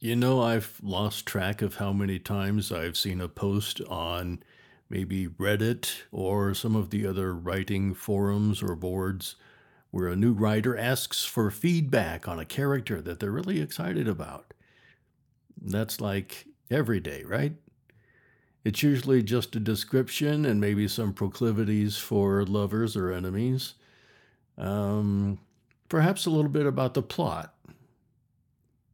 You know, I've lost track of how many times I've seen a post on maybe Reddit or some of the other writing forums or boards where a new writer asks for feedback on a character that they're really excited about. That's like every day, right? It's usually just a description and maybe some proclivities for lovers or enemies. Um, perhaps a little bit about the plot.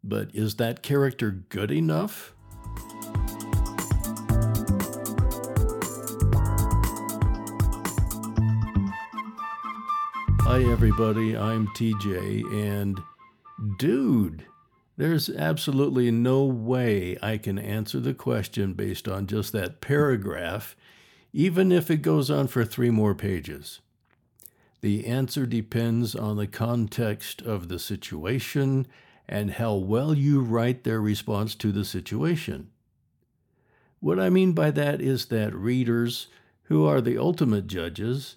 But is that character good enough? Hi, everybody. I'm TJ, and dude, there's absolutely no way I can answer the question based on just that paragraph, even if it goes on for three more pages. The answer depends on the context of the situation and how well you write their response to the situation. What I mean by that is that readers, who are the ultimate judges,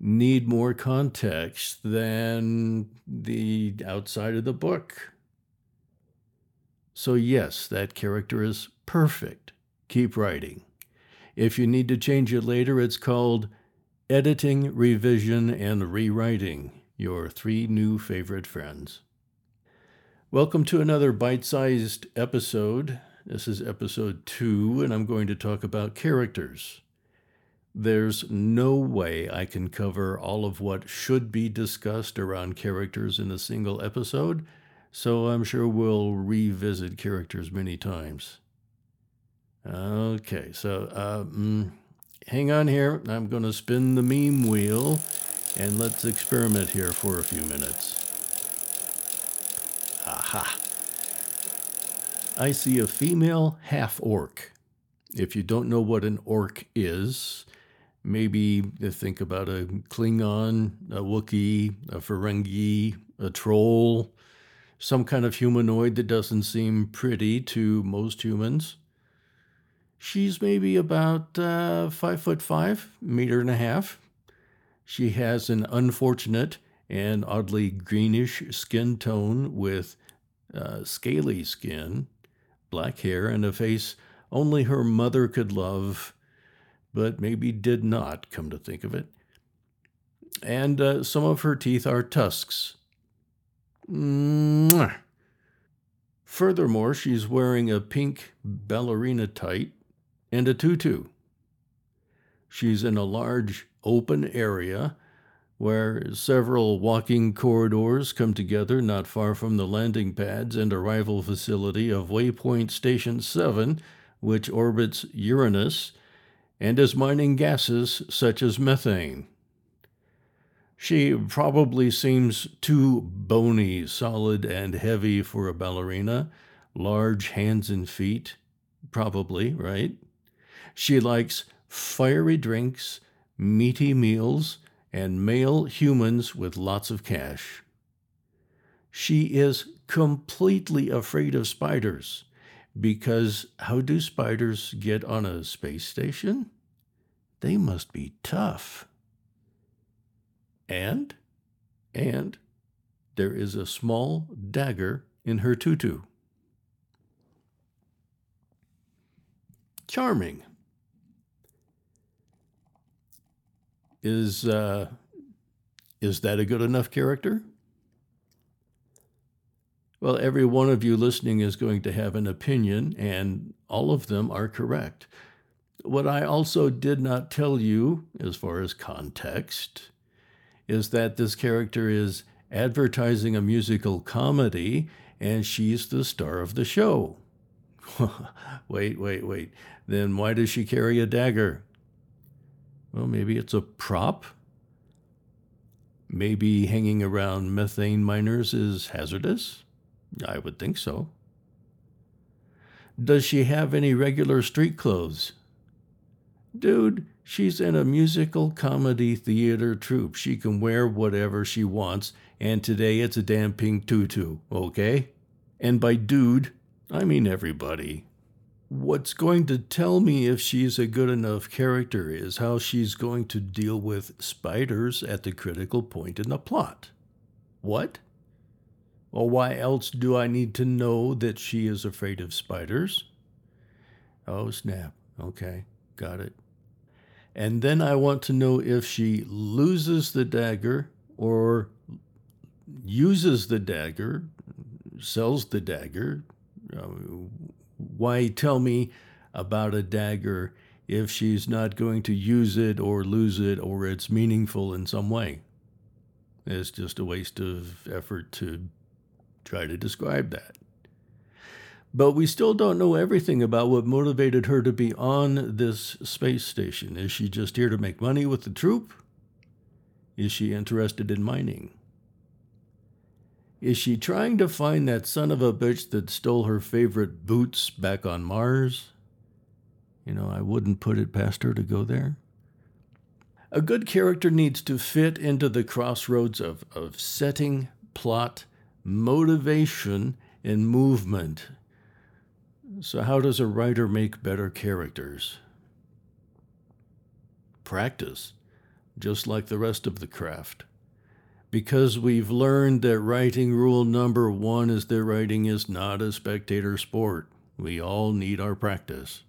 need more context than the outside of the book. So, yes, that character is perfect. Keep writing. If you need to change it later, it's called Editing, Revision, and Rewriting Your Three New Favorite Friends. Welcome to another bite sized episode. This is episode two, and I'm going to talk about characters. There's no way I can cover all of what should be discussed around characters in a single episode, so I'm sure we'll revisit characters many times. Okay, so um, hang on here. I'm going to spin the meme wheel and let's experiment here for a few minutes. Aha. I see a female half orc. If you don't know what an orc is, maybe think about a Klingon, a Wookiee, a Ferengi, a troll, some kind of humanoid that doesn't seem pretty to most humans. She's maybe about uh, five foot five, meter and a half. She has an unfortunate and oddly greenish skin tone with uh, scaly skin, black hair, and a face only her mother could love, but maybe did not, come to think of it. And uh, some of her teeth are tusks. Mwah. Furthermore, she's wearing a pink ballerina tight and a tutu. She's in a large open area where several walking corridors come together not far from the landing pads and arrival facility of Waypoint Station 7, which orbits Uranus and is mining gases such as methane. She probably seems too bony, solid, and heavy for a ballerina, large hands and feet, probably, right? She likes fiery drinks, meaty meals, and male humans with lots of cash. She is completely afraid of spiders because how do spiders get on a space station? They must be tough. And, and there is a small dagger in her tutu. Charming. Is uh, is that a good enough character? Well, every one of you listening is going to have an opinion, and all of them are correct. What I also did not tell you, as far as context, is that this character is advertising a musical comedy, and she's the star of the show. wait, wait, wait. Then why does she carry a dagger? Well, maybe it's a prop. Maybe hanging around methane miners is hazardous? I would think so. Does she have any regular street clothes? Dude, she's in a musical comedy theater troupe. She can wear whatever she wants, and today it's a damn pink tutu, okay? And by dude, I mean everybody. What's going to tell me if she's a good enough character is how she's going to deal with spiders at the critical point in the plot. What? Or why else do I need to know that she is afraid of spiders? Oh, snap. Okay, got it. And then I want to know if she loses the dagger or uses the dagger, sells the dagger. Uh, Why tell me about a dagger if she's not going to use it or lose it or it's meaningful in some way? It's just a waste of effort to try to describe that. But we still don't know everything about what motivated her to be on this space station. Is she just here to make money with the troupe? Is she interested in mining? Is she trying to find that son of a bitch that stole her favorite boots back on Mars? You know, I wouldn't put it past her to go there. A good character needs to fit into the crossroads of, of setting, plot, motivation, and movement. So, how does a writer make better characters? Practice, just like the rest of the craft because we've learned that writing rule number one is that writing is not a spectator sport. We all need our practice.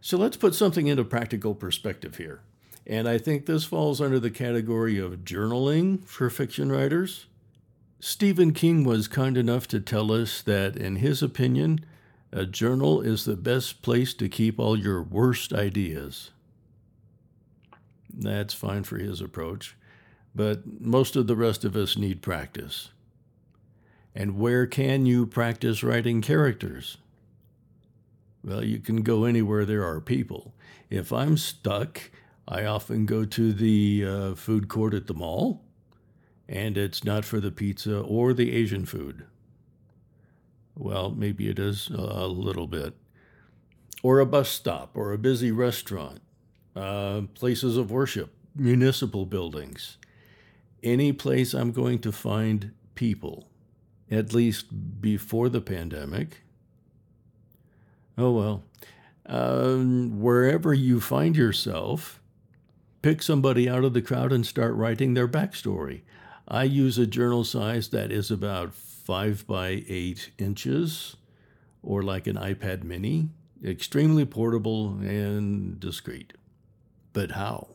So let's put something into practical perspective here. And I think this falls under the category of journaling for fiction writers. Stephen King was kind enough to tell us that, in his opinion, a journal is the best place to keep all your worst ideas. That's fine for his approach but most of the rest of us need practice. And where can you practice writing characters? Well, you can go anywhere there are people. If I'm stuck, I often go to the uh, food court at the mall, and it's not for the pizza or the Asian food. Well, maybe it is a little bit. Or a bus stop, or a busy restaurant, uh, places of worship, municipal buildings any place I'm going to find people, at least before the pandemic. Oh well. Um, wherever you find yourself, pick somebody out of the crowd and start writing their backstory. I use a journal size that is about five by eight inches, or like an iPad mini, extremely portable and discreet. But how?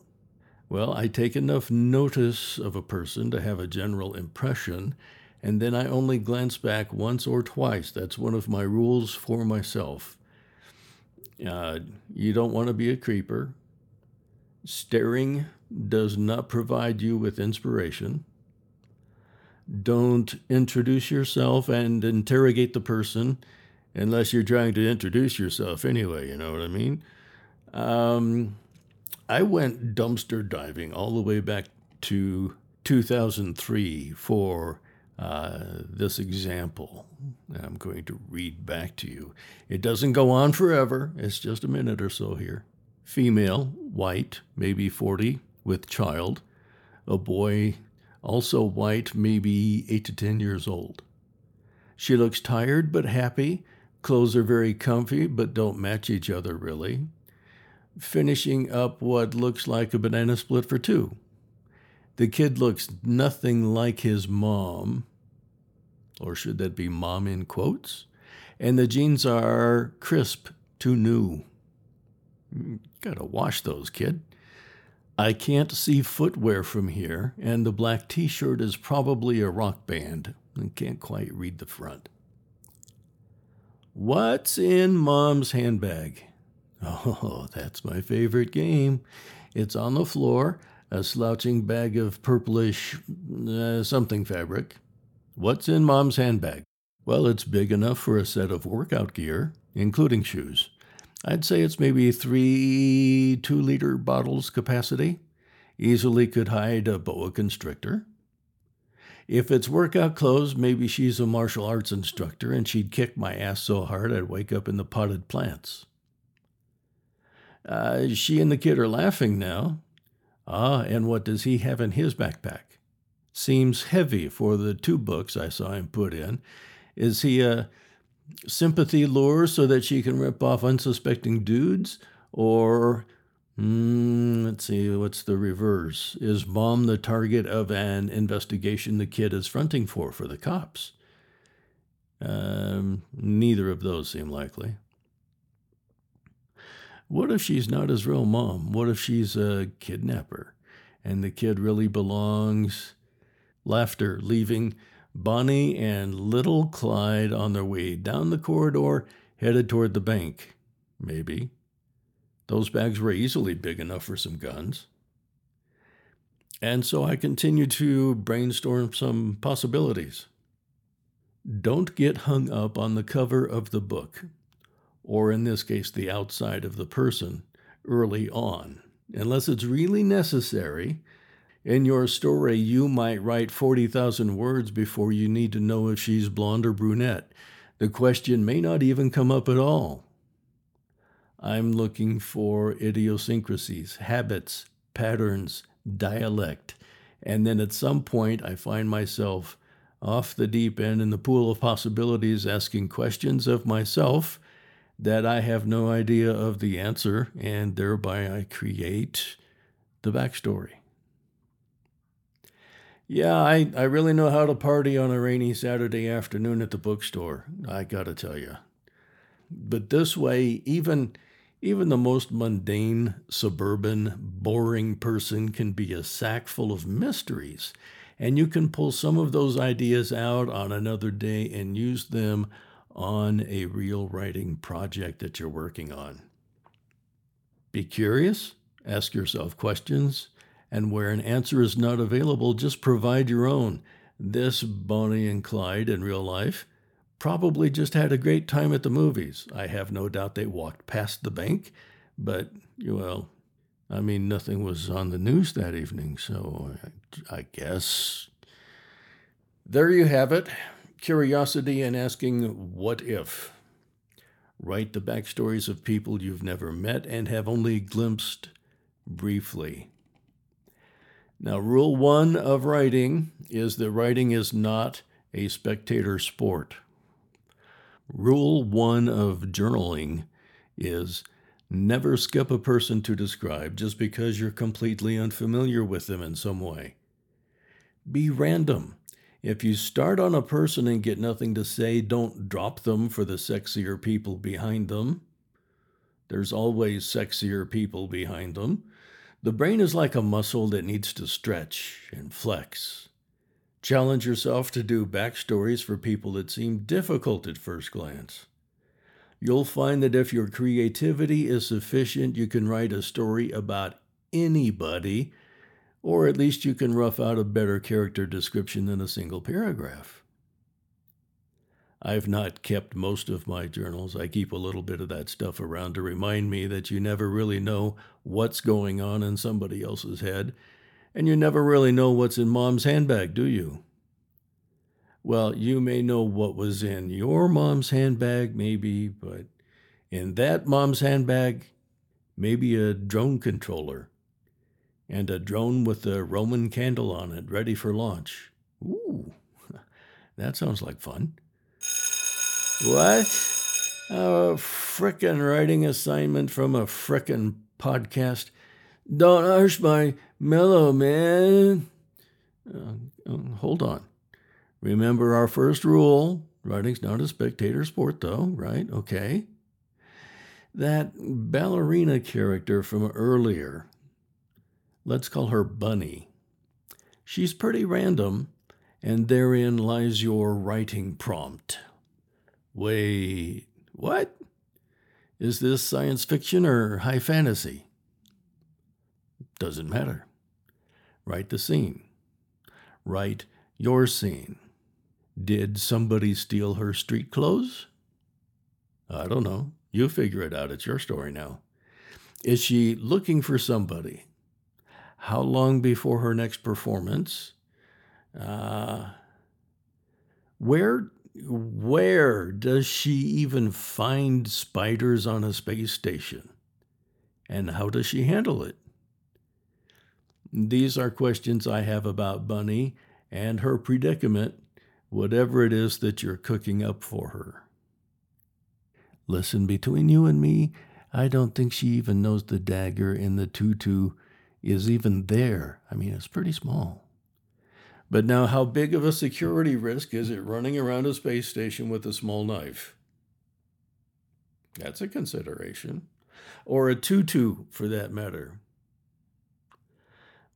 Well, I take enough notice of a person to have a general impression, and then I only glance back once or twice. That's one of my rules for myself. Uh, you don't want to be a creeper. Staring does not provide you with inspiration. Don't introduce yourself and interrogate the person unless you're trying to introduce yourself anyway, you know what I mean? Um, I went dumpster diving all the way back to 2003 for uh, this example. I'm going to read back to you. It doesn't go on forever, it's just a minute or so here. Female, white, maybe 40, with child. A boy, also white, maybe 8 to 10 years old. She looks tired but happy. Clothes are very comfy but don't match each other really finishing up what looks like a banana split for two. The kid looks nothing like his mom, or should that be mom in quotes? And the jeans are crisp to new. Gotta wash those, kid. I can't see footwear from here, and the black t shirt is probably a rock band. I can't quite read the front. What's in mom's handbag? Oh, that's my favorite game. It's on the floor, a slouching bag of purplish uh, something fabric. What's in mom's handbag? Well, it's big enough for a set of workout gear, including shoes. I'd say it's maybe three two liter bottles capacity. Easily could hide a boa constrictor. If it's workout clothes, maybe she's a martial arts instructor and she'd kick my ass so hard I'd wake up in the potted plants. Uh, she and the kid are laughing now. Ah, and what does he have in his backpack? Seems heavy for the two books I saw him put in. Is he a sympathy lure so that she can rip off unsuspecting dudes? Or Mm, let's see, what's the reverse? Is mom the target of an investigation the kid is fronting for for the cops? Um, neither of those seem likely. What if she's not his real mom? What if she's a kidnapper and the kid really belongs? Laughter, leaving Bonnie and little Clyde on their way down the corridor, headed toward the bank. Maybe. Those bags were easily big enough for some guns. And so I continued to brainstorm some possibilities. Don't get hung up on the cover of the book, or in this case, the outside of the person, early on. Unless it's really necessary, in your story, you might write 40,000 words before you need to know if she's blonde or brunette. The question may not even come up at all. I'm looking for idiosyncrasies, habits, patterns, dialect. And then at some point, I find myself off the deep end in the pool of possibilities, asking questions of myself that I have no idea of the answer, and thereby I create the backstory. Yeah, I, I really know how to party on a rainy Saturday afternoon at the bookstore, I gotta tell you. But this way, even even the most mundane, suburban, boring person can be a sack full of mysteries, and you can pull some of those ideas out on another day and use them on a real writing project that you're working on. Be curious, ask yourself questions, and where an answer is not available, just provide your own. This Bonnie and Clyde in real life probably just had a great time at the movies. I have no doubt they walked past the bank, but, well, I mean, nothing was on the news that evening, so I, I guess. There you have it curiosity and asking, what if? Write the backstories of people you've never met and have only glimpsed briefly. Now, rule one of writing is that writing is not a spectator sport. Rule one of journaling is never skip a person to describe just because you're completely unfamiliar with them in some way. Be random. If you start on a person and get nothing to say, don't drop them for the sexier people behind them. There's always sexier people behind them. The brain is like a muscle that needs to stretch and flex. Challenge yourself to do backstories for people that seem difficult at first glance. You'll find that if your creativity is sufficient, you can write a story about anybody, or at least you can rough out a better character description than a single paragraph. I've not kept most of my journals. I keep a little bit of that stuff around to remind me that you never really know what's going on in somebody else's head and you never really know what's in mom's handbag, do you? Well, you may know what was in your mom's handbag, maybe, but in that mom's handbag, maybe a drone controller and a drone with a Roman candle on it ready for launch. Ooh, that sounds like fun. What? A frickin' writing assignment from a frickin' podcast. Don't hush my mellow, man. Uh, uh, hold on. Remember our first rule writing's not a spectator sport, though, right? Okay. That ballerina character from earlier, let's call her Bunny. She's pretty random, and therein lies your writing prompt. Wait, what? Is this science fiction or high fantasy? Doesn't matter. Write the scene. Write your scene. Did somebody steal her street clothes? I don't know. You figure it out. It's your story now. Is she looking for somebody? How long before her next performance? Uh, where where does she even find spiders on a space station? And how does she handle it? These are questions I have about Bunny and her predicament, whatever it is that you're cooking up for her. Listen, between you and me, I don't think she even knows the dagger in the tutu is even there. I mean, it's pretty small. But now, how big of a security risk is it running around a space station with a small knife? That's a consideration. Or a tutu, for that matter.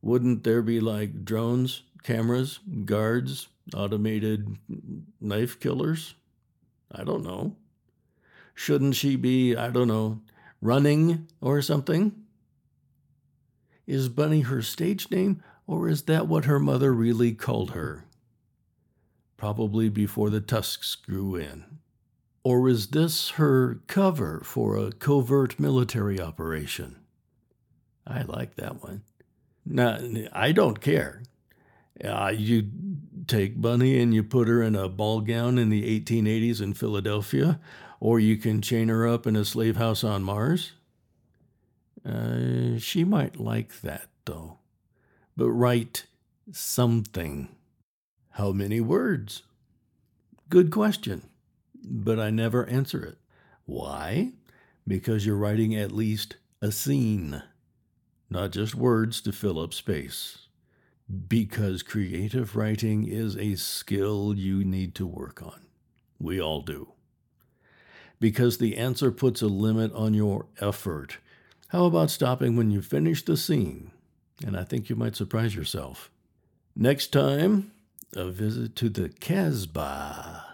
Wouldn't there be like drones, cameras, guards, automated knife killers? I don't know. Shouldn't she be, I don't know, running or something? Is Bunny her stage name, or is that what her mother really called her? Probably before the tusks grew in. Or is this her cover for a covert military operation? I like that one. Now, I don't care. Uh, you take Bunny and you put her in a ball gown in the 1880s in Philadelphia, or you can chain her up in a slave house on Mars. Uh, she might like that, though. But write something. How many words? Good question, but I never answer it. Why? Because you're writing at least a scene, not just words to fill up space. Because creative writing is a skill you need to work on. We all do. Because the answer puts a limit on your effort. How about stopping when you finish the scene? And I think you might surprise yourself. Next time, a visit to the Casbah.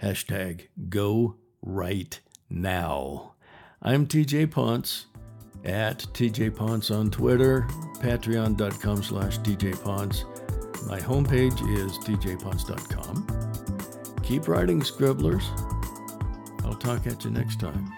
Hashtag go right now. I'm TJ Pontz at TJ Pontz on Twitter, patreon.com slash TJ Pontz. My homepage is tjpontz.com. Keep writing, scribblers. I'll talk at you next time.